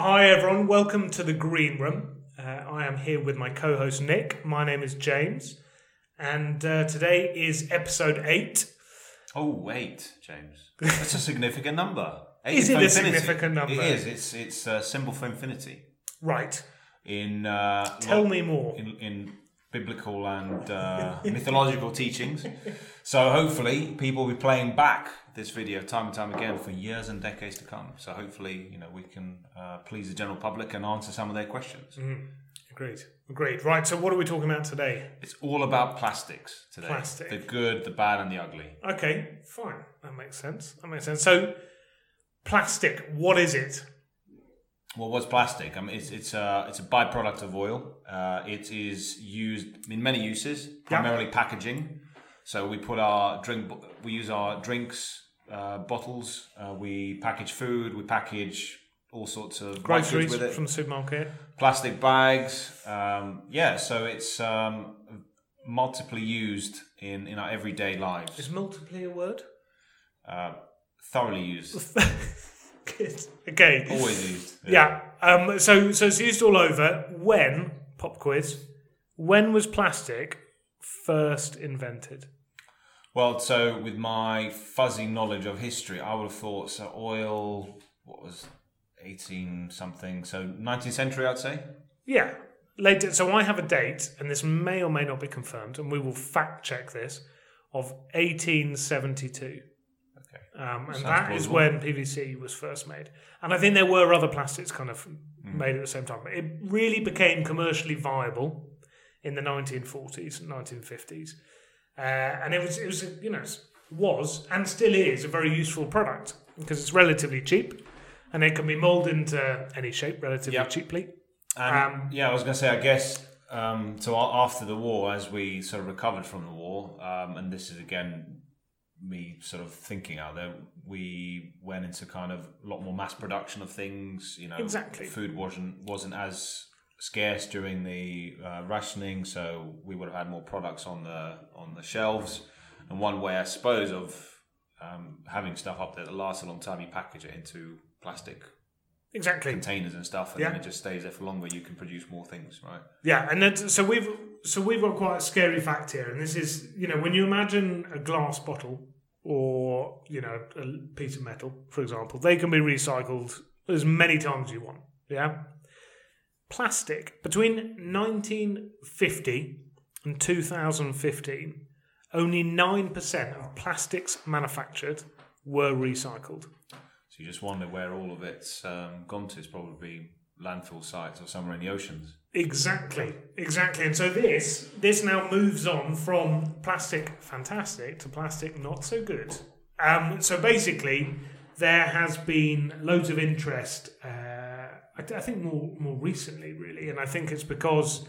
Hi, everyone. Welcome to the Green Room. Uh, I am here with my co host Nick. My name is James. And uh, today is episode eight. Oh wait, James, that's a significant number. Eight Is it a significant number? It is. It's it's a symbol for infinity Right. in uh, Tell me more. in, in biblical and uh, mythological teachings. So hopefully, people will be playing back this video time and time again for years and decades to come. So hopefully, you know, we can uh, please the general public and answer some of their questions. Mm-hmm. Agreed. Agreed. Right. So, what are we talking about today? It's all about plastics today. Plastic. The good, the bad, and the ugly. Okay, fine. That makes sense. That makes sense. So, plastic, what is it? Well, what's plastic? I mean, it's it's a it's a byproduct of oil. Uh, it is used in many uses, primarily packaging. So we put our drink, we use our drinks uh, bottles. Uh, we package food. We package all sorts of Groceries with it. from the supermarket. Plastic bags. Um, yeah, so it's um, multiply used in in our everyday lives. Is multiply a word? Uh, thoroughly used. Okay. Always used. Yeah. Um, so, so it's used all over. When, pop quiz, when was plastic first invented? Well, so with my fuzzy knowledge of history, I would have thought so. Oil, what was eighteen something? So nineteenth century, I'd say. Yeah. Later. So I have a date, and this may or may not be confirmed, and we will fact check this, of 1872. Okay. Um, and Sounds that is plausible. when PVC was first made. And I think there were other plastics kind of Hmm. made at the same time. But it really became commercially viable in the 1940s and 1950s. Uh, and it was, it was, you know, was and still is a very useful product because it's relatively cheap and it can be molded into any shape relatively Yep. cheaply. And Um, yeah, I was going to say, I guess. Um, so after the war, as we sort of recovered from the war, um, and this is again me sort of thinking out there, we went into kind of a lot more mass production of things. You know, Exactly. Food wasn't wasn't as scarce during the uh, rationing, so we would have had more products on the on the shelves. And one way, I suppose, of um, having stuff up there that lasts a long time, you package it into plastic Exactly. containers and stuff, and Yeah. then it just stays there for longer. You can produce more things, right? Yeah, and then, so we've so we've got quite a scary fact here, and this is you know when you imagine a glass bottle or you know a piece of metal, for example, they can be recycled as many times as you want. Yeah, plastic between 1950 and 2015, only nine percent of plastics manufactured were recycled. So you just wonder where all of it's um, gone to. It's probably landfill sites or somewhere in the oceans. Exactly, exactly. And so this this now moves on from plastic fantastic to plastic not so good. Um, so basically, there has been loads of interest. Uh, I, I think more more recently, really, and I think it's because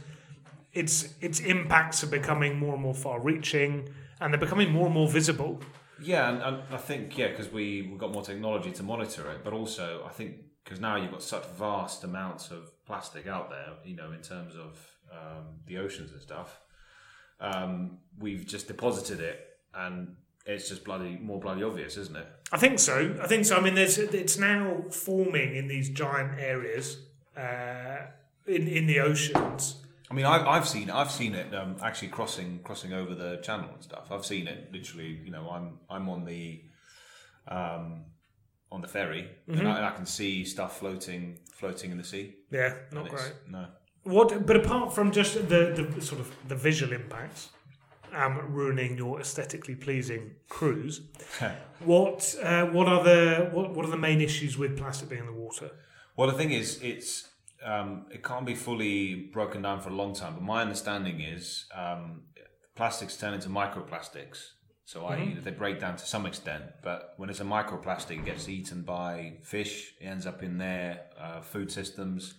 its its impacts are becoming more and more far-reaching, and they're becoming more and more visible. Yeah, and, and I think yeah, because we we've got more technology to monitor it, but also I think because now you've got such vast amounts of plastic out there, you know, in terms of um, the oceans and stuff, um, we've just deposited it, and it's just bloody more bloody obvious, isn't it? I think so. I think so. I mean, there's it's now forming in these giant areas uh, in in the oceans. I mean, I've, I've seen I've seen it um, actually crossing crossing over the channel and stuff. I've seen it literally. You know, I'm I'm on the um, on the ferry and, I, and I can see stuff floating floating in the sea. Yeah, not great. No. What? But apart from just the, the sort of the visual impacts, um, ruining your aesthetically pleasing cruise, what uh, what are the what, what are the main issues with plastic being in the water? Well, the thing is, it's um, it can't be fully broken down for a long time. But my understanding is um, plastics turn into microplastics. So i.e. they break down to some extent. But when it's a microplastic, it gets eaten by fish. It ends up in their uh, food systems.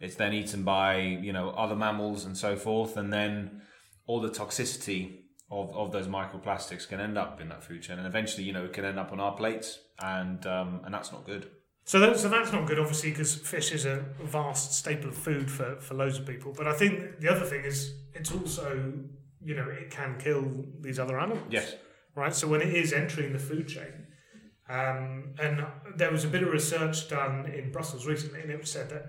It's then eaten by you know other mammals and so forth, and then all the toxicity of, of those microplastics can end up in that food chain, and eventually you know it can end up on our plates, and um, and that's not good. So that, so that's not good, obviously, because fish is a vast staple of food for, for loads of people. But I think the other thing is it's also, you know, it can kill these other animals. Yes. Right. So when it is entering the food chain, Um, and there was a bit of research done in Brussels recently, and it said that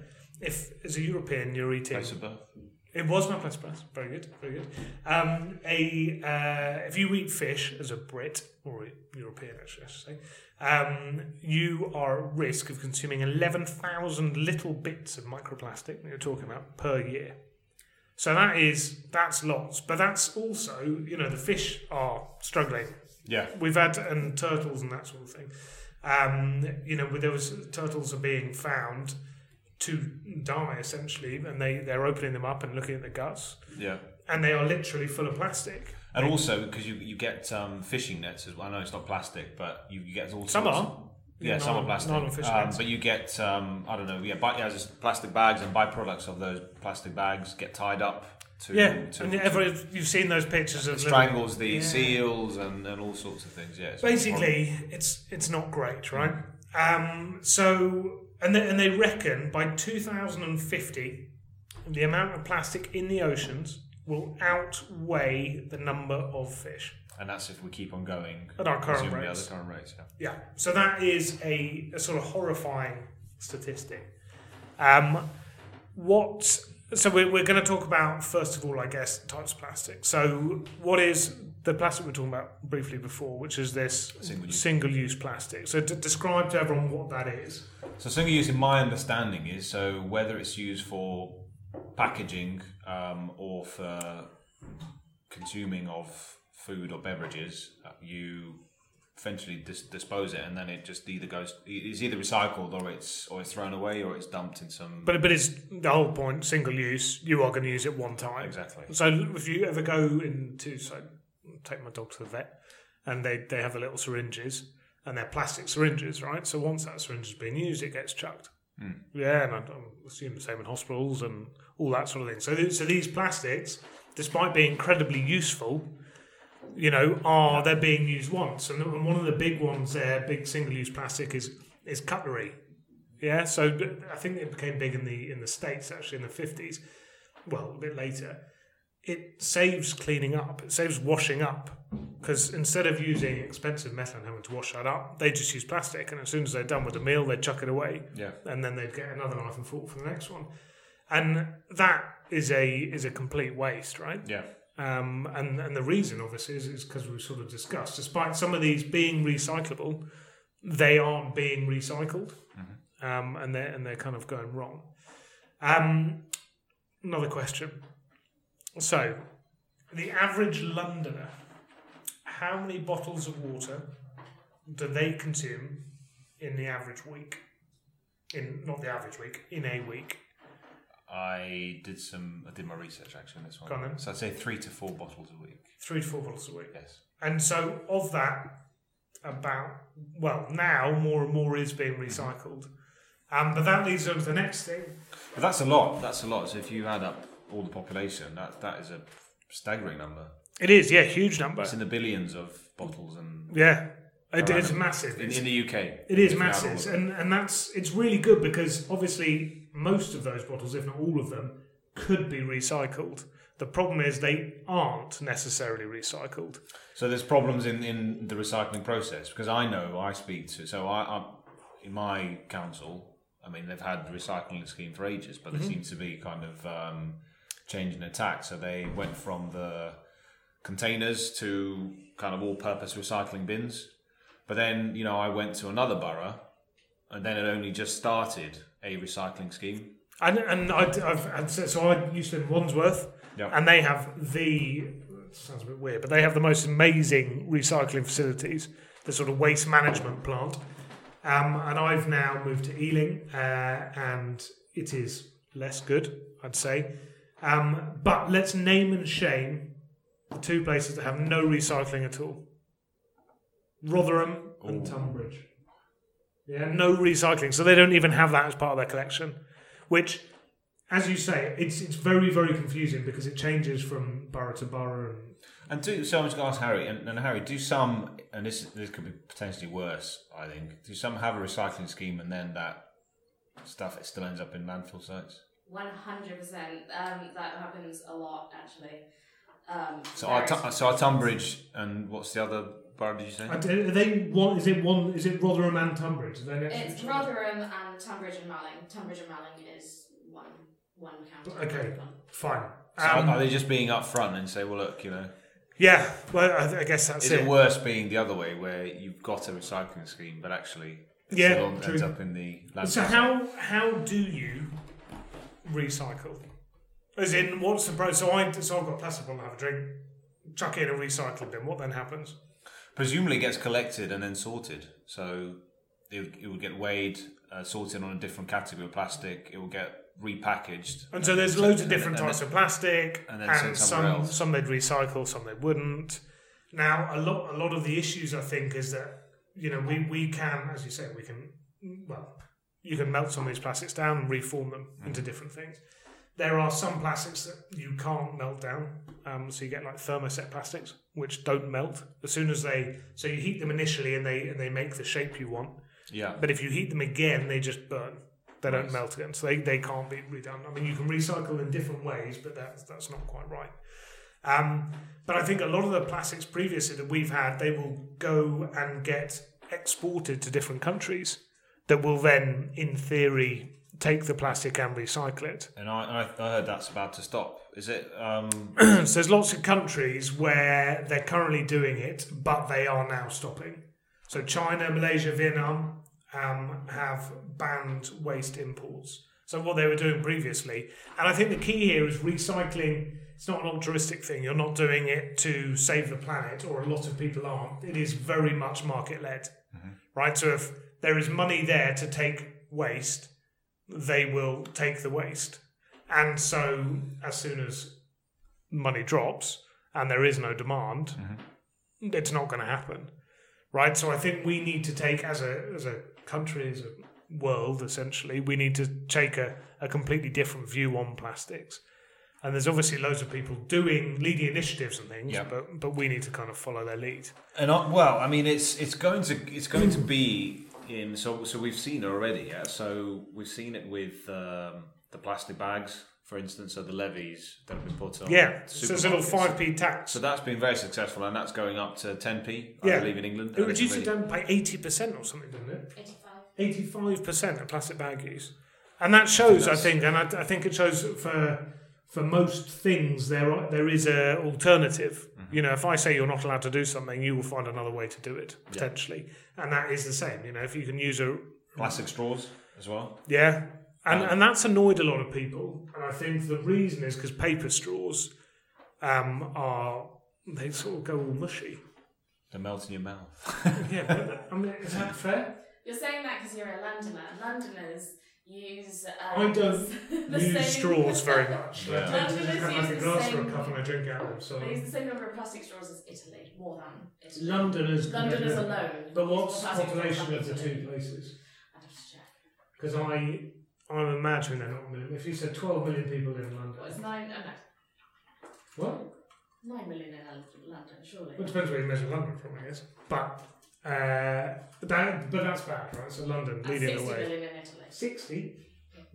if, as a European, you're eating Place of birth. it was my place press. Very good, very good. Um, a uh, if you eat fish as a Brit or a European, actually, I should say, um, you are at risk of consuming eleven thousand little bits of microplastic that you're talking about per year. So that is that's lots, but that's also you know the fish are struggling Yeah. we've had and turtles and that sort of thing. Um, you know, there was turtles are being found to die essentially, and they they're opening them up and looking at the guts, Yeah. and they are literally full of plastic. And also because you you get um, fishing nets as well. I know it's not plastic, but you, you get all Some sorts are. yeah, Yeah, some are plastic. nylon fishing Um, nets. but you get um, I don't know. Yeah, by, yeah, just plastic bags and byproducts of those plastic bags get tied up to Yeah, to, and ever you've seen those pictures of little- strangles the Yeah. seals and, and all sorts of things. Yeah, it's Basically, it's it's not great, right? Um, so and they, and they reckon by 2050, the amount of plastic in the oceans will outweigh the number of fish. and that's if we keep on going At our current rates. The current rates, yeah. Yeah, so that is a, a sort of horrifying statistic. Um, what? So we're, we're going to talk about first of all, I guess, types of plastic. So what is the plastic we were talking about briefly before, which is this Single-use. single-use plastic? So to describe to everyone what that is. So single use, in my understanding, is so whether it's used for packaging um, or for consuming of food or beverages, uh, you eventually dis- dispose it, and then it just either goes, it's either recycled or it's or it's thrown away or it's dumped in some. But but it's the whole point. Single use. You are going to use it one time. exactly. So if you ever go into so take my dog to the vet and they, they have the little syringes and they're plastic syringes, right? So once that syringe has been used, it gets chucked. Hmm. Yeah, and I, I assume the same in hospitals and all that sort of thing. So th- so these plastics, despite being incredibly useful, you know, are they're being used once. And one of the big ones there, big single use plastic, is is cutlery. Yeah, so I think it became big in the in the states actually in the fifties. Well, a bit later, it saves cleaning up. It saves washing up because instead of using expensive metal and having to wash that up, they just use plastic. And as soon as they're done with the meal, they chuck it away, Yeah. and then they'd get another knife and fork for the next one. And that is a is a complete waste, right? Yeah. Um, and and the reason obviously is is because we've sort of discussed, despite some of these being recyclable, they aren't being recycled, Mm. um, and they're and they're kind of going wrong. Um, another question. So, the average Londoner, how many bottles of water do they consume in the average week? In not the average week, in a week. I did some. I did my research actually on this one. Go on then. So I'd say three to four bottles a week. Three to four bottles a week. Yes. And so, of that, about well, now more and more is being recycled. Um, but that leads on to the next thing. But that's a lot. That's a lot. So if you add up all the population, that that is a staggering number. It is, yeah, huge number. It's in the billions of bottles and Yeah, it is massive. in, in the UK. It is if you add all massive, and and that's it's really good because obviously most of those bottles, if not all of them, could be recycled. The problem is they aren't necessarily recycled. So there's problems in, in the recycling process because I know I speak to so I, I in my council. I mean they've had the recycling scheme for ages, but Mm-hmm. there seems to be kind of um, change in attack. So they went from the containers to kind of all-purpose recycling bins. But then you know I went to another borough, and then it only just started a recycling scheme. And and I, I've and so, I used to live in Wandsworth, Yeah. and they have the sounds a bit weird, but they have the most amazing recycling facilities, the sort of waste management plant. Um, and I've now moved to Ealing, uh, and it is less good, I'd say. Um, but let's name and shame the two places that have no recycling at all: Rotherham and Tonbridge. Yeah, no recycling, so they don't even have that as part of their collection. Which, as you say, it's it's very very confusing because it changes from borough to borough. And And do so. I was going to ask Harry, and, and Harry, do some, and this this could be potentially worse. I think. Do some have a recycling scheme, and then that stuff it still ends up in landfill sites? One hundred percent. Um, that happens a lot actually. Um, So our, so our Tonbridge and what's the other borough did you say? Are they- are they one? Is it one? Is it Rotherham and Tonbridge? Are they next to It's each other? Rotherham and Tonbridge and Malling. Tonbridge and Malling is one one county. Okay. One. Fine. So Um, are they just being upfront and say, well, look, you know, yeah. Well, I, I guess that's is it. it worse being the other way where you've got a recycling scheme, but actually it Yeah, still ends up in the landfill? So how how do you recycle? As in, what's the pro? So I so I've got plastic bottle, have a drink, chuck it in a recycling bin. What then happens? Presumably it gets collected and then sorted. So it, it will get weighed, uh, sorted on a different category of plastic. It will get repackaged. And so there's loads of different and then- types of plastic, and and some else. some they'd recycle, some they wouldn't. Now a lot a lot of the issues I think is that you know we we can, as you say, we can well you can melt some of these plastics down and reform them Mm. into different things. There are some plastics that you can't melt down, um, so you get like thermoset plastics which don't melt as soon as they. So you heat them initially and they and they make the shape you want, Yeah. but if you heat them again, they just burn. They don't melt again, so they, they can't be redone. I mean, you can recycle in different ways, but that's that's not quite right. Um, but I think a lot of the plastics previously that we've had, they will go and get exported to different countries that will then, in theory, take the plastic and recycle it. And I, I, heard that's about to stop. Is it? Um, so there's lots of countries where they're currently doing it, but they are now stopping. So China, Malaysia, Vietnam um, have banned waste imports. So what they were doing previously, and I think the key here is recycling. It's not an altruistic thing. You're not doing it to save the planet, or a lot of people aren't. It is very much market led, right? So if there is money there to take waste, they will take the waste. And so, as soon as money drops and there is no demand, mm-hmm. it's not going to happen, right? So I think we need to take as a as a country, as a world, essentially, we need to take a, a completely different view on plastics. And there's obviously loads of people doing leading initiatives and things, Yeah. but but we need to kind of follow their lead. And I, well, I mean, it's it's going to it's going to be in so so we've seen it already. Yeah, so we've seen it with um, the plastic bags, for instance, so the levies that have been put on. Yeah, so it's a little five p tax. So that's been very successful, and that's going up to ten p. I Yeah. believe in England. It And reduced it down by eighty percent or something, didn't it? Eighty-five. 85% of plastic bag use. And that shows, I that's- think, and I, I think it shows for for most things there are, there is a alternative. You know, if I say you're not allowed to do something, you will find another way to do it potentially, and that is the same. You know, if you can use a plastic straws as well. yeah, and Um, and that's annoyed a lot of people, and I think the reason is because paper straws um, are they sort of go all mushy. They melt in your mouth. yeah, but, I mean, is that fair? You're saying that because you're a Londoner. Londoners use. Um, I don't the use same- straws very much. Yeah. I tend to have like a use the glass or a cup and I drink out of. So They use the same number of plastic straws as Italy, more than Italy. Londoners. Londoners yeah. alone. But what's the population of the two places? I'd have to check. Because I, I'm imagining they're not a million. If you said 12 million people live in London, Well, it's nine. Oh no, what? nine million in London, surely. Well, it depends where you measure London from, I guess. But uh, that, but that's bad, right? So London And leading 60 the way. million in Italy. 60.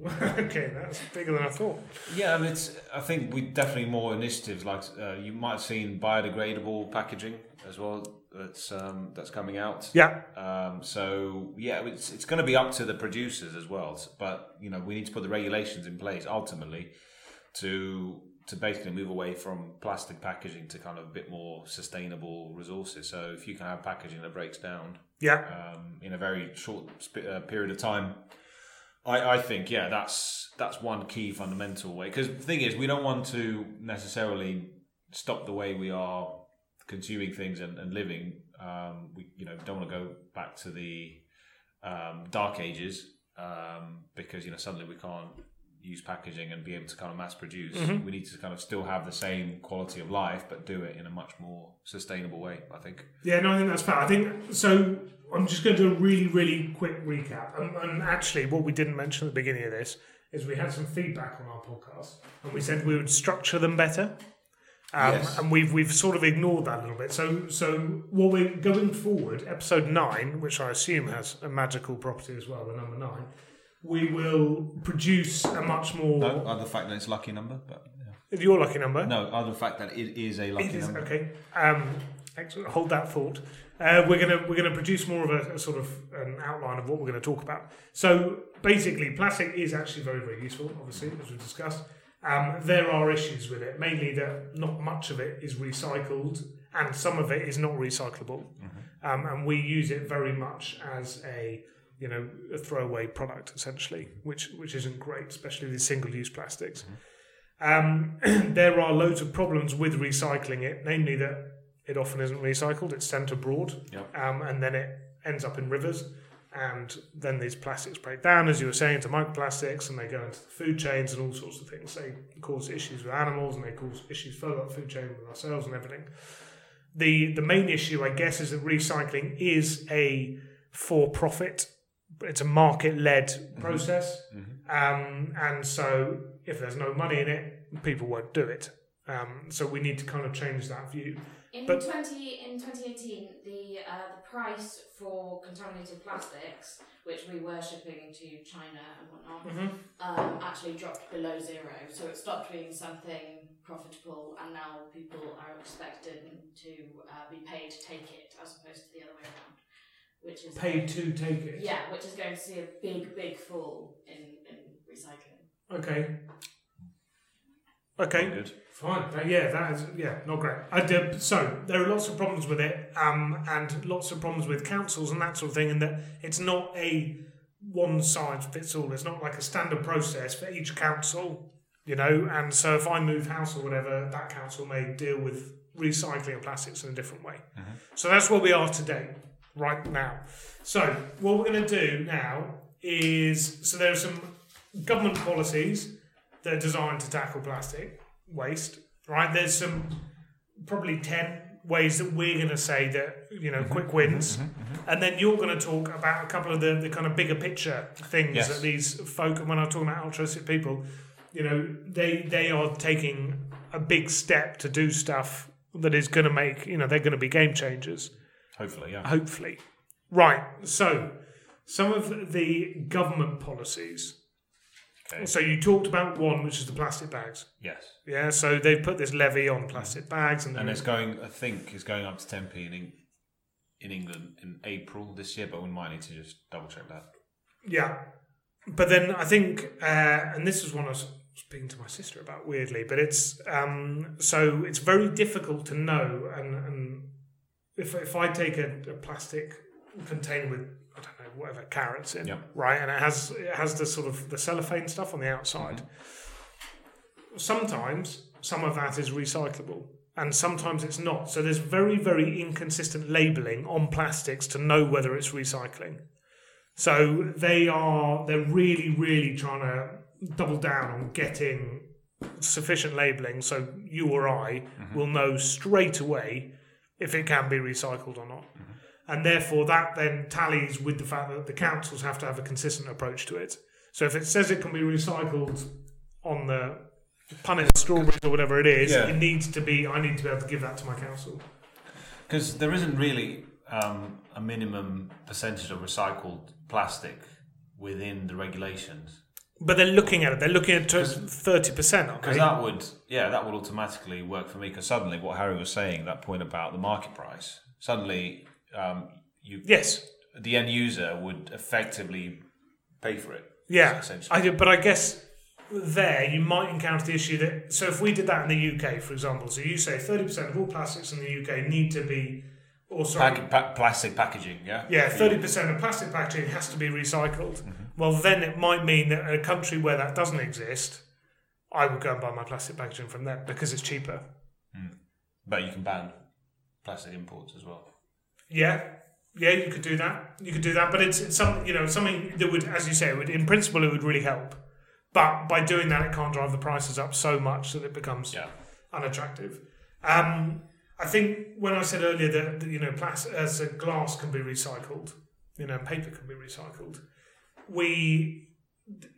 okay, that's bigger than I thought. Yeah, and it's. I think we definitely more initiatives like uh, you might have seen biodegradable packaging as well. That's um, that's coming out. Yeah, Um, so yeah, it's it's going to be up to the producers as well. But you know, we need to put the regulations in place ultimately to to basically move away from plastic packaging to kind of a bit more sustainable resources. So if you can have packaging that breaks down yeah. um, in a very short sp- uh, period of time. I, I think yeah that's that's one key fundamental way because the thing is we don't want to necessarily stop the way we are consuming things and, and living um, we you know don't want to go back to the um, dark ages um, because you know suddenly we can't use packaging and be able to kind of mass produce we need to kind of still have the same quality of life but do it in a much more sustainable way I think Yeah, no, I think that's fair. I think so. I'm just going to do a really, really quick recap. And, and actually, what we didn't mention at the beginning of this is we had some feedback on our podcast, and we said we would structure them better. Um, Yes. And we've we've sort of ignored that a little bit. So so what we're going forward, episode nine, which I assume has a magical property as well, the number nine. We will produce a much more. no other fact that it's lucky number but yeah. Your lucky number. No, other fact that it is a lucky It is number. okay. Um, excellent. Hold that thought. Uh, we're gonna we're gonna produce more of a, a sort of an outline of what we're going to talk about. So basically, plastic is actually very very useful. Obviously, as we discussed, um, there are issues with it. Mainly that not much of it is recycled, and some of it is not recyclable. Um, and we use it very much as a you know a throwaway product essentially, which which isn't great, especially the single use plastics. Um, there are loads of problems with recycling it, namely that it often isn't recycled; it's sent abroad, Yep. um, and then it ends up in rivers. And then these plastics break down, as you were saying, to microplastics, and they go into the food chains and all sorts of things. They cause issues with animals, and they cause issues further up the food chain with ourselves and everything. The the main issue, I guess, is that recycling is a for profit. It's a market led process, um, and so if there's no money in it, people won't do it. Um, so we need to kind of change that view. In But- twenty in twenty eighteen, the uh, the price for contaminated plastics, which we were shipping to China and whatnot, um, actually dropped below zero. So it stopped being something profitable, and now people are expected to uh, be paid to take it as opposed to the other way around, which is Paid to take it. Yeah, which is going to see a big, big fall in, in recycling. Okay. Okay. Good. Fine. Uh, yeah, that is yeah, not great. I did, so there are lots of problems with it, um, and lots of problems with councils and that sort of thing, and that it's not a one size fits all. It's not like a standard process for each council, you know. And so if I move house or whatever, that council may deal with recycling of plastics in a different way. So that's where we are today, right now. So what we're going to do now is so there are some government policies that are designed to tackle plastic waste. Right, there's some probably ten ways that we're going to say that you know mm-hmm. quick wins, mm-hmm. Mm-hmm. and then you're going to talk about a couple of the, the kind of bigger picture things Yes. that these folk. And when I'm talking about altruistic people, you know, they they are taking a big step to do stuff that is going to make you know they're going to be game changers Hopefully, yeah. hopefully. Right. So, some of the government policies. Okay. So you talked about one, which is the plastic bags. Yes. Yeah. So they've put this levy on plastic bags, and, And it's going, I think, it's going up to 10p in, Eng- in England in April this year, but we might need to just double check that. yeah. But then I think, uh, and this is one I was speaking to my sister about weirdly, but it's um, so it's very difficult to know, and, and if if I take a, a plastic container with I don't know whatever carrots in, Yep. right, and it has it has the sort of the cellophane stuff on the outside. Sometimes some of that is recyclable, and sometimes it's not. So there's very very inconsistent labeling on plastics to know whether it's recycling. So they are they're really really trying to double down on getting sufficient labeling so you or I mm-hmm. will know straight away if it can be recycled or not. And therefore that then tallies with the fact that the councils have to have a consistent approach to it. So if it says it can be recycled on the punnet strawberries or whatever it is, Yeah. it needs to be I need to be able to give that to my council. Because there isn't really um, a minimum percentage of recycled plastic within the regulations. But they're looking at it. They're looking at thirty percent. Because that would, yeah, that would automatically work for me. Because suddenly, what Harry was saying, that point about the market price, suddenly, um, you, Yes. the end user would effectively pay for it. Yeah. I do, but I guess there you might encounter the issue that so if we did that in the UK, for example, so you say thirty percent of all plastics in the UK need to be, or sorry, Pack, pa- plastic packaging, yeah. yeah, thirty percent of plastic packaging has to be recycled. Well, then it might mean that in a country where that doesn't exist, I would go and buy my plastic packaging from them because it's cheaper. But you can ban plastic imports as well. Yeah, yeah, you could do that. You could do that, but it's, it's something you know something that would, as you say, it would in principle it would really help. But by doing that, it can't drive the prices up so much that it becomes Yeah. unattractive. Um, I think when I said earlier that, that you know, plastic as a glass can be recycled, you know, paper can be recycled. We,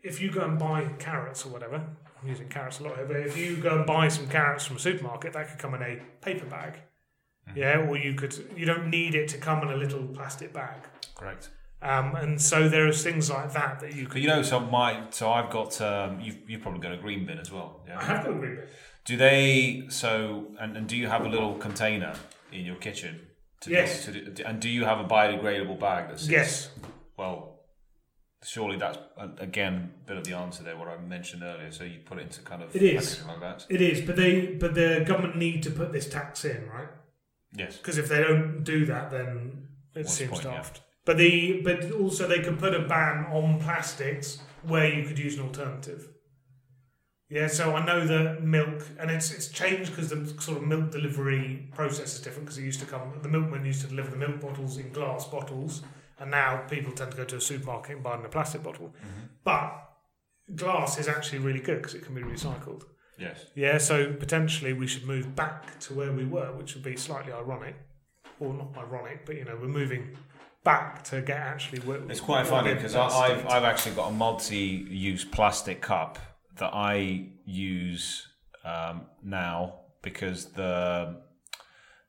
if you go and buy carrots or whatever, I'm using carrots a lot here, but if you go and buy some carrots from a supermarket, that could come in a paper bag. Yeah, or you could. You don't need it to come in a little plastic bag. Correct. Um, and so there is things like that that you But could. you know, so my, so I've got, um, you've, you've probably got a green bin as well. Yeah? I have got a green bin. Do they, so, and, and do you have a little container in your kitchen To Yes. Do, to and do you have a biodegradable bag that's Yes. Well, surely that's again a bit of the answer there. What I mentioned earlier. So you put it into kind of it is like that. It is, but they but the government need to put this tax in, right? Yes. Because if they don't do that, then it What's seems point, yeah. daft. But the but also they could put a ban on plastics where you could use an alternative. Yeah, so I know that milk, and it's it's changed because the sort of milk delivery process is different. Because it used to come, the milkman used to deliver the milk bottles in glass bottles, and now people tend to go to a supermarket and buy it in a plastic bottle. But glass is actually really good because it can be recycled. Yes. Yeah, so potentially we should move back to where we were, which would be slightly ironic, or not ironic, but you know, we're moving back to get actually. It's quite funny because I've. I've actually got a multi-use plastic cup that I use um, now because the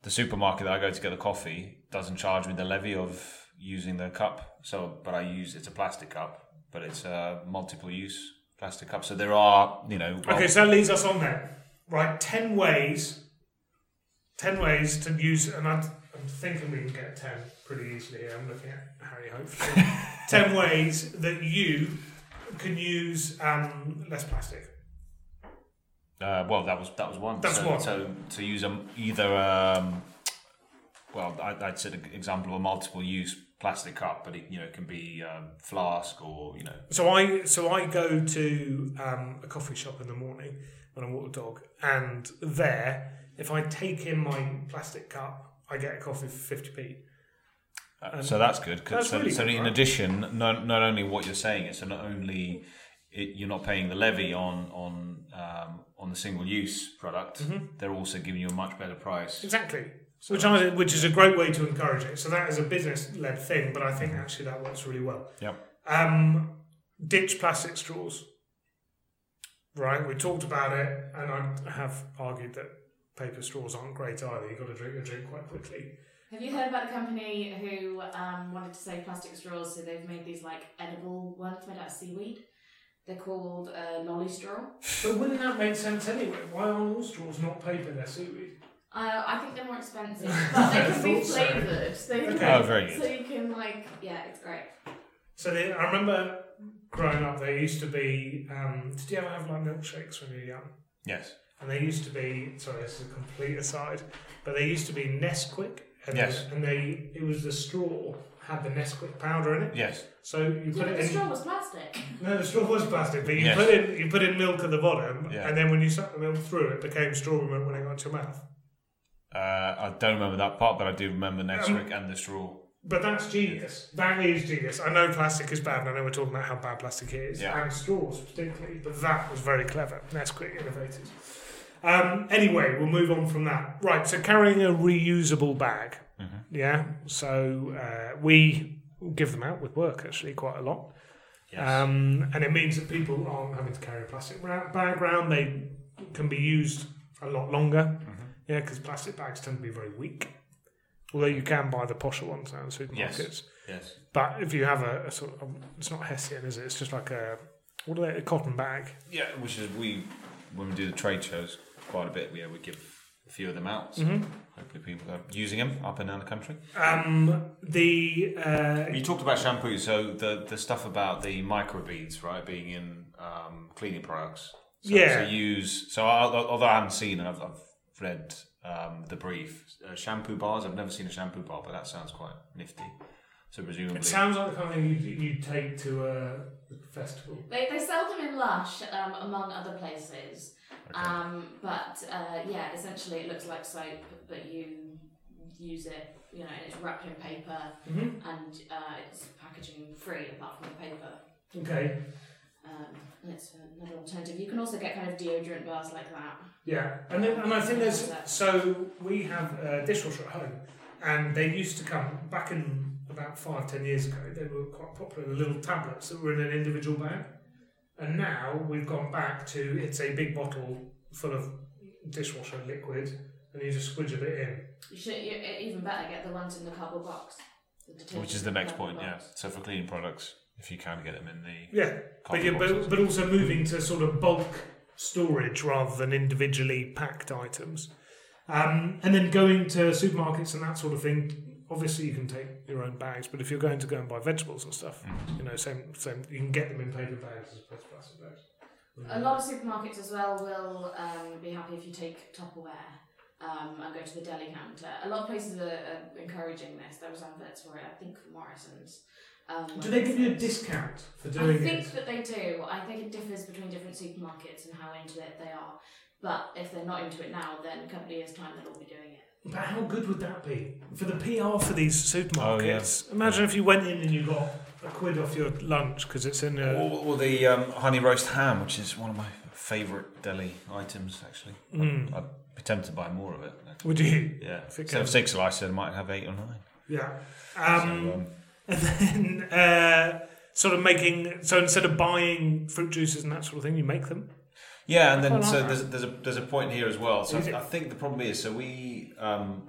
the supermarket that I go to get the coffee doesn't charge me the levy of using the cup. So, but I use it's a plastic cup, but it's a multiple use plastic cup. So there are you know well, Okay, so that leads us on then, right? Ten ways, ten ways to use, and I'm, I'm thinking we can get ten pretty easily. Here. I'm looking at Harry. Hopefully, ten ways that you can use um, less plastic. Uh, well, that was that was one. That's so, one. So to use a, either, um, well, I, I'd say an example of a multiple-use plastic cup, but it you know can be um, flask or you know. So I so I go to um, a coffee shop in the morning when I walk the dog, and there, if I take in my plastic cup, I get a coffee for fifty p. Uh, so that's good. 'cause- that's so, really so good, in right? addition, not not only what you're saying it's so not only it, you're not paying the levy on on um, on the single-use product, Mm-hmm. they're also giving you a much better price. Exactly. Which I, which is a great way to encourage it. So that is a business led thing, but I think actually that works really well. Yep. Um, ditch plastic straws. Right, we talked about it, and I have argued that paper straws aren't great either. You've got to drink your drink quite quickly. Have you heard about the company who um, wanted to save plastic straws? So they've made these like edible ones made out of seaweed. They're called uh, Lolistraw. But wouldn't that make sense anyway? Why aren't all straws not paper? They're seaweed. Uh, I think they're more expensive, but they can be so. flavoured. So, you Okay. can, Oh, very good. so you can like, yeah, it's great. So they, I remember growing up, there used to be. Um, did you ever have like milkshakes when you were young? Yes. And they used to be. Sorry, this is a complete aside, but they used to be Nesquik. And Yes. and they it was the straw had the Nesquik powder in it. Yes. So you put but it the in. straw was plastic. No, the straw was plastic, but you Yes. put in you put in milk at the bottom, Yeah. and then when you suck the milk through, it became strawberry milk when it got into your mouth. Uh, I don't remember that part, but I do remember Nesquik and the straw. But that's genius. That is genius. I know plastic is bad, and I know we're talking about how bad plastic is, Yeah. and straws particularly. But that was very clever. That's quick innovative. Um, anyway, we'll move on from that. Right. So carrying a reusable bag. Mm-hmm. Yeah. So uh, we give them out with work actually quite a lot. Yes. Um, and it means that people aren't having to carry a plastic bag around. They can be used a lot longer. Mm-hmm. Yeah, because plastic bags tend to be very weak. Although you can buy the posher ones now in supermarkets. yes. Yes. But if you have a, a sort of, it's not Hessian, is it? It's just like a, what are they, a cotton bag. Yeah, which is we when we do the trade shows quite a bit. Yeah, we give a few of them out. So Mm-hmm. Hopefully, people are using them up and down the country. Um, the, uh, You talked about shampoo, so the the stuff about the microbeads, right, being in um, cleaning products. So, Yeah. So use so I- although I haven't seen, it, I've, I've read um, the brief. Uh, shampoo bars. I've never seen a shampoo bar, but that sounds quite nifty. So presumably, it sounds like the kind of thing you you take to a festival. They, they sell them in Lush, um, among other places. Okay. Um, but uh, yeah, essentially it looks like soap, but you use it, you know, and it's wrapped in paper Mm-hmm. and uh, it's packaging free apart from the paper. Okay. Um, and it's another alternative. You can also get kind of deodorant bars like that. Yeah, and then, and I think there's so we have a dishwasher at home, and they used to come back in about five ten years ago. They were quite popular, the little tablets that were in an individual bag, and now we've gone back to it's a big bottle full of dishwasher liquid, and you just squidge a bit in. You should you, even better get the ones in the cardboard box. the which is the next cardboard point. Yeah. So for cleaning products, if you can get them in the Yeah, but yeah, but, but also moving to sort of bulk storage rather than individually packed items. Um, and then going to supermarkets and that sort of thing. Obviously, you can take your own bags, but if you're going to go and buy vegetables and stuff, Mm. you know, same, same, you can get them in paper bags as opposed to plastic bags. A lot of supermarkets as well will um, be happy if you take Tupperware um, and go to the deli counter. A lot of places are, are encouraging this. There was adverts for it, I think, for Morrison's. Um, Do they give you a discount for doing I doing think it? that they do. I think it differs between different supermarkets and how into it they are. But if they're not into it now, then in a couple of years' time they'll all be doing it. But how good would that be for the PR for these supermarkets? Oh, yeah. Imagine if you went in and you got a quid off your lunch because it's in a. Or, or the um, honey roast ham, which is one of my favourite deli items, actually. Mm. I'd be tempted to buy more of it. actually. Would you? Yeah. If it Instead of came- six slices, I might have eight or nine. Yeah. So, Um, um, and then uh, sort of making so instead of buying fruit juices and that sort of thing, you make them. Yeah, and then like so that. there's there's a there's a point here as well. So I think the problem is so we um,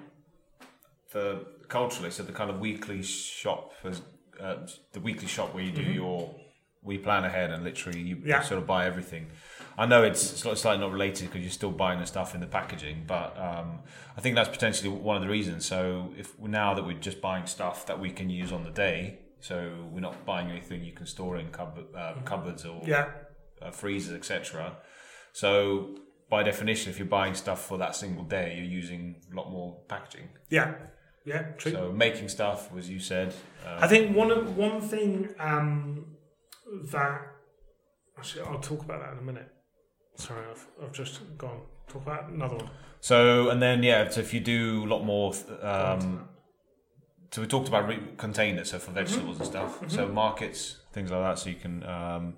the culturally so the kind of weekly shop is uh, the weekly shop where you do your we plan ahead and literally you Mm-hmm. Yeah. sort of buy everything. I know it's slightly not related because you're still buying the stuff in the packaging, but um, I think that's potentially one of the reasons. So if now that we're just buying stuff that we can use on the day, so we're not buying anything you can store in cupboard, uh, cupboards or Yeah. uh, freezers, etc. So by definition, if you're buying stuff for that single day, you're using a lot more packaging. Yeah. Yeah. True. So making stuff, as you said, uh, I think one of- one thing um, that actually I'll talk about that in a minute. Sorry, I've, I've just gone talk about another one. so and then yeah, so if you do a lot more. Um, so we talked about re- containers, so for vegetables and stuff. So markets, things like that, so you can. Um,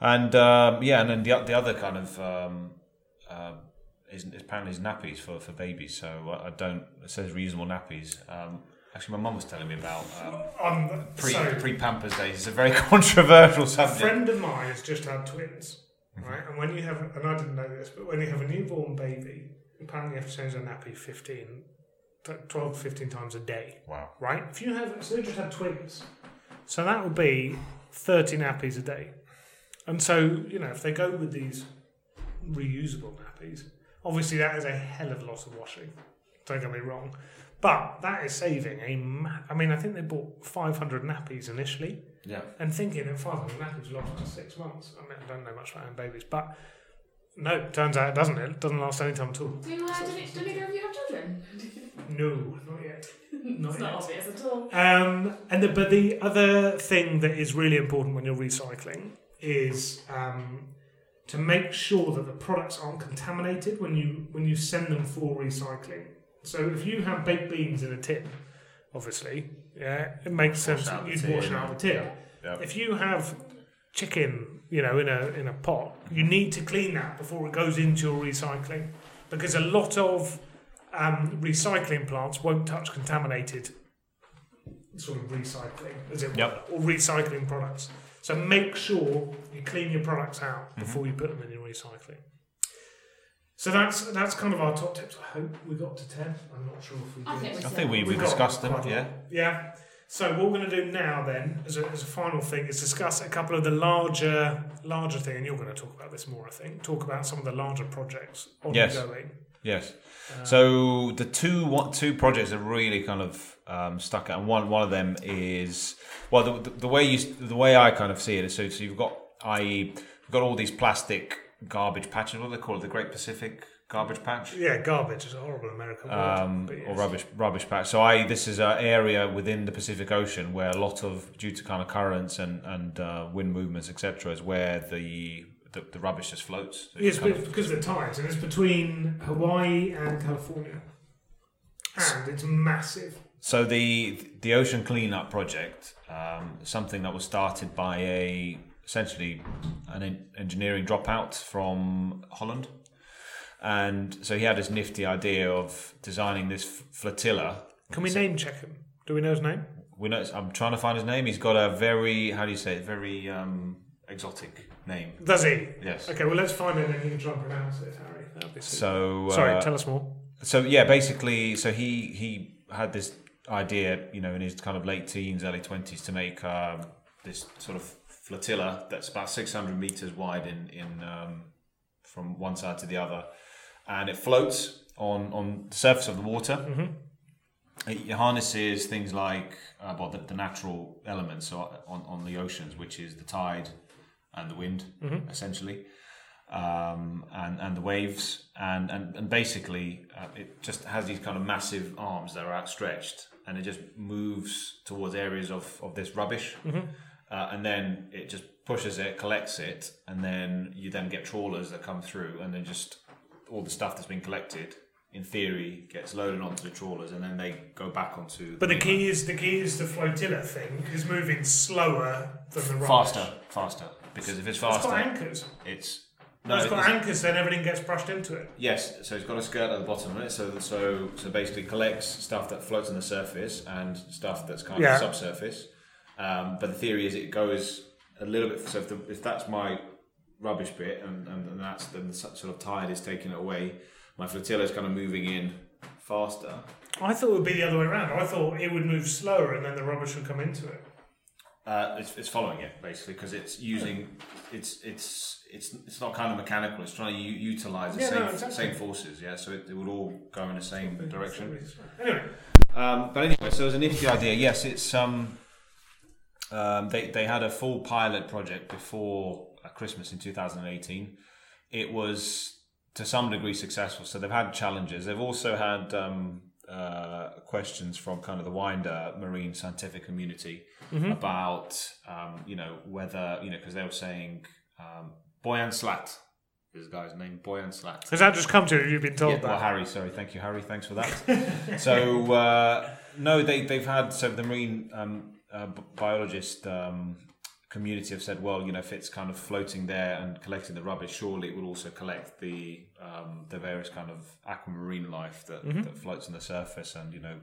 and um, yeah, and then the the other kind of um, uh, is, is apparently is nappies for, for babies. So I, don't. It says reasonable nappies. Um, actually, my mum was telling me about um, Um, pre so, pre Pampers days. It's a very controversial subject. a friend of mine has just had twins, Mm-hmm. right? And when you have, and I didn't know this, but when you have a newborn baby, apparently you have to change their nappy 15, 12 to 15 times a day, Wow. right? If you have, so they just had twins, so that would be 30 nappies a day. And so, you know, if they go with these reusable nappies, obviously that is a hell of a lot of washing. Don't get me wrong. But that is saving a ma- I mean, I think they bought 500 nappies initially Yeah. and thinking that 500 nappies will last for six months. I mean, I don't know much about having babies, but no, turns out it doesn't. It doesn't last any time at all. Do, uh, do, do either of you have children? No, not yet. Not it's not obvious at all. Um, and the, but the other thing that is really important when you're recycling is um, to make sure that the products aren't contaminated when you when you send them for recycling. So if you have baked beans in a tin, obviously, yeah, it makes sense that you'd wash out the tin. Yeah. If you have chicken, you know, in a in a pot, you need to clean that before it goes into your recycling, because a lot of um, recycling plants won't touch contaminated sort of recycling, as it Yep. were, or recycling products. So make sure you clean your products out Mm-hmm. before you put them in your recycling. So that's that's kind of our top tips. I hope we got to ten. I'm not sure if we did. I think I think we, we We've got discussed them. quite a lot. Yeah. Yeah. So what we're going to do now, then, as a, as a final thing, is discuss a couple of the larger larger thing, and you're going to talk about this more, I think. Talk about some of the larger projects ongoing. Yes. Uh, So the two one, two projects are really kind of um, stuck out, and one one of them is well the, the, the way you the way I kind of see it is so, so you've got i.e. you've got all these plastic garbage patches. What do they call it? The Great Pacific Garbage Patch. yeah, garbage is a horrible American word. Um, yes. or rubbish rubbish patch. So I this is an area within the Pacific Ocean where a lot of due to kind of currents and and uh, wind movements etc. is where the the, the rubbish just floats. So kind of- because of the tides, and it's between Hawaii and California, and it's massive. So the the ocean cleanup project, um, something that was started by a essentially an engineering dropout from Holland, and so he had this nifty idea of designing this flotilla. Can we name check him? Do we know his name? We know I'm trying to find his name. He's got a very how do you say it? Very um, exotic name. Does he? Yes. Okay, well let's find it and you can try and pronounce it, Harry. That'd be super. So uh, Sorry, tell us more. so yeah, basically, so he he had this idea, you know, in his kind of late teens, early twenties, to make um, this sort of flotilla that's about six hundred meters wide in in um, from one side to the other, and it floats on on the surface of the water. It harnesses things like uh, well, the, the natural elements on, on the oceans, which is the tide and the wind, essentially, um, and and the waves, and and, and basically uh, it just has these kind of massive arms that are outstretched, and it just moves towards areas of of this rubbish, uh, and then it just pushes it, collects it, and then you then get trawlers that come through, and then just all the stuff that's been collected. In theory, gets loaded onto the trawlers, and then they go back onto. But the key is the key is the flotilla thing is moving slower than the rubbish. faster, faster. Because if it's It's got faster, anchors. it's No, it's got it's- anchors, then everything gets brushed into it. Yes, so it's got a skirt at the bottom of it. So so so basically collects stuff that floats on the surface and stuff that's kind Yeah. of subsurface. Um, but the theory is it goes a little bit. So if, the, if that's my rubbish bit and, and, and that's then the sort of tide is taking it away, my flotilla is kind of moving in faster. I thought it would be the other way around. I thought it would move slower and then the rubbish would come into it. Uh, it's, it's following it basically because it's using it's it's it's it's not kind of mechanical. It's trying to u- utilize the Yeah, same no, exactly. same forces. Yeah, so it, it would all go in the same direction. Anyway, Um, but anyway, so as an nifty idea, yes, it's um, um, they they had a full pilot project before uh, Christmas in 2018. It was to some degree successful. So they've had challenges. They've also had um, uh, questions from kind of the wider marine scientific community about um, you know whether you know because they were saying um, Boyan Slat. This guy's name, Boyan Slat. has that just come to you? You've been told Yeah, well. Harry, sorry, thank you, Harry. Thanks for that. so uh, no, they they've had so the marine um, uh, biologist um, community have said, well, you know, if it's kind of floating there and collecting the rubbish, surely it will also collect the um, the various kind of aquamarine life that, that floats on the surface, and you know,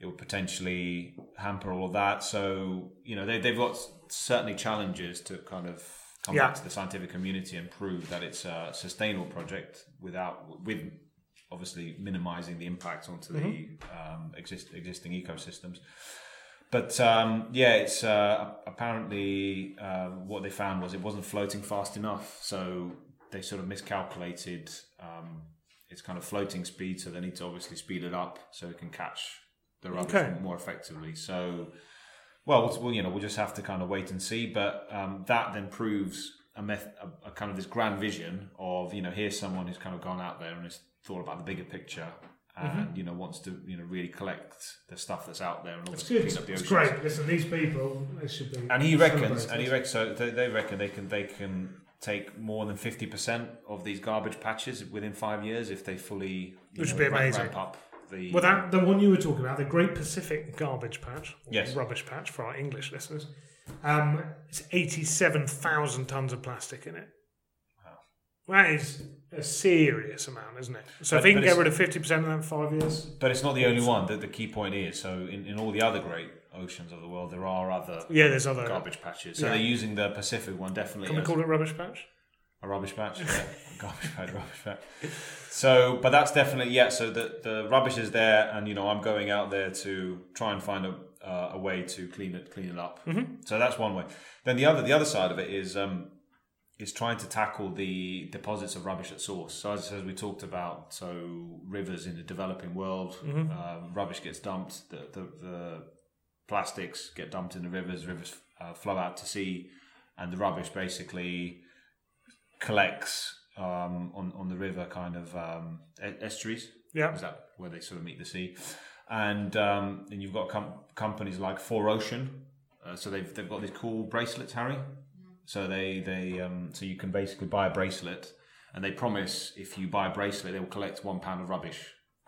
it would potentially hamper all of that. So you know, they they've got certainly challenges to kind of come Yeah. back to the scientific community and prove that it's a sustainable project without with obviously minimizing the impact onto the um, exist, existing ecosystems. But um, yeah, it's uh, apparently uh, what they found was it wasn't floating fast enough, so they sort of miscalculated um, its kind of floating speed. So they need to obviously speed it up so it can catch the rubbish Okay. more effectively. So well, we'll, you know, we'll just have to kind of wait and see. But um, that then proves a, meth- a, a kind of this grand vision of you know here's someone who's kind of gone out there and has thought about the bigger picture and you know wants to you know really collect the stuff that's out there and good. clean up the It's great. Listen, these people, they should be. And he reckons, and he reckons, so they, they reckon they can they can take more than fifty percent of these garbage patches within five years if they fully Which would be ramp- amazing. Ramp up the Well, that the one you were talking about, the Great Pacific Garbage Patch, or Yes. rubbish patch for our English listeners. Um, it's eighty-seven thousand tons of plastic in it. That is a serious amount, isn't it? So if But- he can get rid of fifty percent of that in five years, But it's not the only one. The, the key point is so in, in all the other great oceans of the world, there are other yeah, there's other. garbage patches. So Yeah. they're using the Pacific one definitely Can we call it rubbish patch? a rubbish patch. Yeah. garbage patch, rubbish patch. So, but that's definitely yeah. So the the rubbish is there, and you know I'm going out there to try and find a uh, a way to clean it clean it up. So that's one way. Then the other the other side of it is um is trying to tackle the deposits of rubbish at source. So as, as we talked about, so rivers in the developing world, um, rubbish gets dumped. The, the the plastics get dumped in the rivers. Rivers uh, flow out to sea, and the rubbish basically collects um, on on the river kind of um, estuaries. Yeah. Is that where they sort of meet the sea? And um, then you've got com- companies like 4ocean. Uh, so they've they've got these cool bracelets, Harry. So they they um, so you can basically buy a bracelet, and they promise if you buy a bracelet, they will collect one pound of rubbish.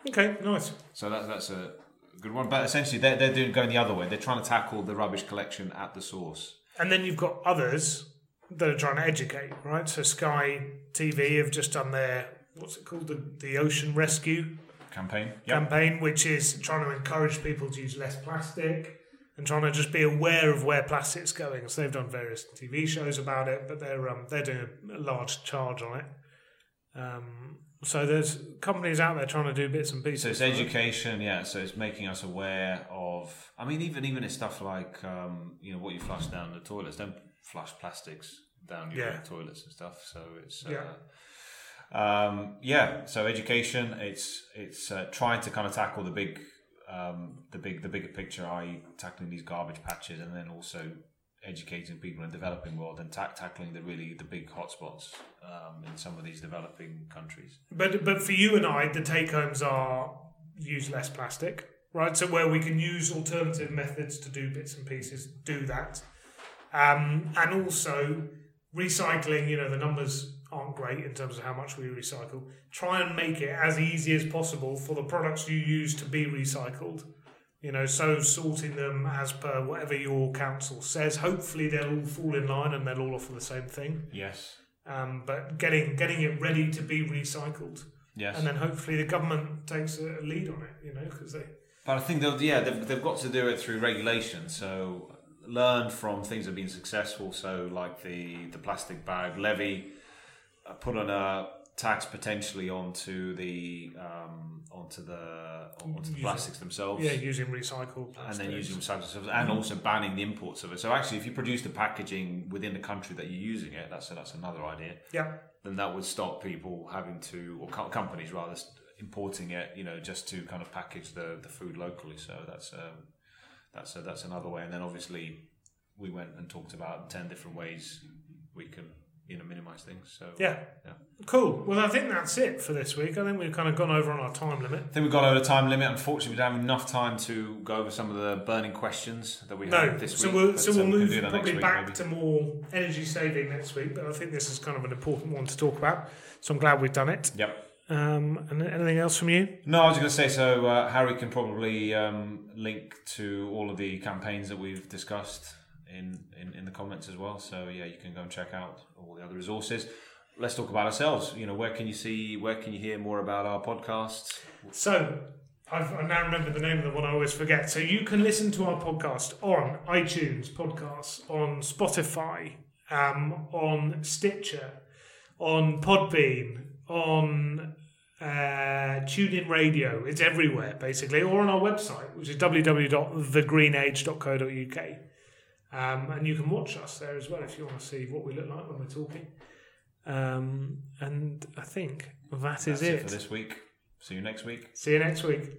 Okay, nice. So that's that's a good one. But essentially, they're they're doing going the other way. They're trying to tackle the rubbish collection at the source. And then you've got others that are trying to educate, right? So Sky TV have just done their what's it called, the the Ocean Rescue Campaign. Yep. campaign, which is trying to encourage people to use less plastic and trying to just be aware of where plastic's going. So they've done various TV shows about it, but they're um, they're doing a, large charge on it. Um, so there's companies out there trying to do bits and pieces. So it's education, yeah. So it's making us aware of. I mean, even even it's stuff like um, you know what you flush down the toilets. Don't flush plastics down your Yeah. toilets and stuff. So it's uh, Yeah. Um, yeah, so education. It's it's uh, trying to kind of tackle the big, um, the big, the bigger picture, i.e., tackling these garbage patches, and then also educating people in the developing world and ta- tackling the really the big hotspots um, in some of these developing countries. But but for you and I, the take homes are use less plastic, right? So where we can use alternative methods to do bits and pieces, do that, um, and also recycling. You know, the numbers aren't great in terms of how much we recycle. Try and make it as easy as possible for the products you use to be recycled. You know, so sorting them as per whatever your council says. Hopefully, they'll all fall in line and they'll all offer the same thing. Yes. Um, but getting getting it ready to be recycled, Yes. and then hopefully the government takes a lead on it. You know, because they But I think they'll yeah they've, they've got to do it through regulation. So learn from things that have been successful. So like the the plastic bag levy, uh, put on a tax potentially onto the um, onto the onto the plastics themselves. yeah using recycled And then using recycled stuff, and also banning the imports of it. So actually, if you produce the packaging within the country that you're using it, that's that's another idea. yeah Then that would stop people having to, or co- companies rather, importing it. You know, just to kind of package the, the food locally. So that's um, that's a, that's another way. And then obviously, we went and talked about ten different ways we can you know minimize things. So yeah Yeah. cool. Well, I think that's it for this week. I think we've kind of gone over on our time limit. I think we've gone over the time limit. Unfortunately, we don't have enough time to go over some of the burning questions that we No, had this so week. we'll so we'll we move do probably week, back maybe. to more energy saving next week. But I think this is kind of an important one to talk about. So I'm glad we've done it. Yep. Um, and anything else from you? No, I was going to say so. Uh, Harry can probably um, link to all of the campaigns that we've discussed in, in in the comments as well. So yeah, you can go and check out all the other resources. Let's talk about ourselves. You know, where can you see, where can you hear more about our podcasts? So, I've, I now remember the name of the one I always forget. So, you can listen to our podcast on iTunes podcasts, on Spotify, um, on Stitcher, on Podbean, on uh, TuneIn Radio. It's everywhere, basically, or on our website, which is www.thegreenage.co.uk. Um, and you can watch us there as well if you want to see what we look like when we're talking. Um, and I think that is That's it for this week. See you next week. See you next week.